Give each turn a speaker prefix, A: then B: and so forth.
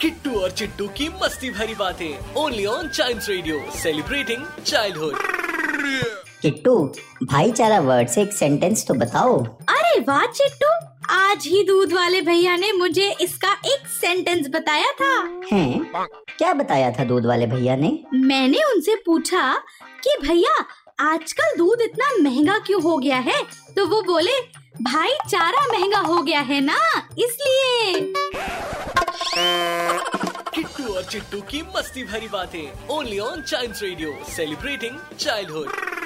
A: किट्टू और चिट्टू की मस्ती भरी बातें only on child radio celebrating childhood
B: Kittu भाईचारा वर्ड से एक सेंटेंस तो बताओ।
C: अरे वाह चिट्टू आज ही दूध वाले भैया ने मुझे इसका एक सेंटेंस बताया था।
B: हैं? क्या बताया था दूध वाले भैया ने?
C: मैंने उनसे पूछा कि भैया आजकल दूध इतना महँगा क्यों हो गया है? तो वो बोले, भाई, चारा महँगा हो गया है ना? इसलिए.
A: किट्टू और चिट्टू की मस्ती भरी बातें only on child radio celebrating childhood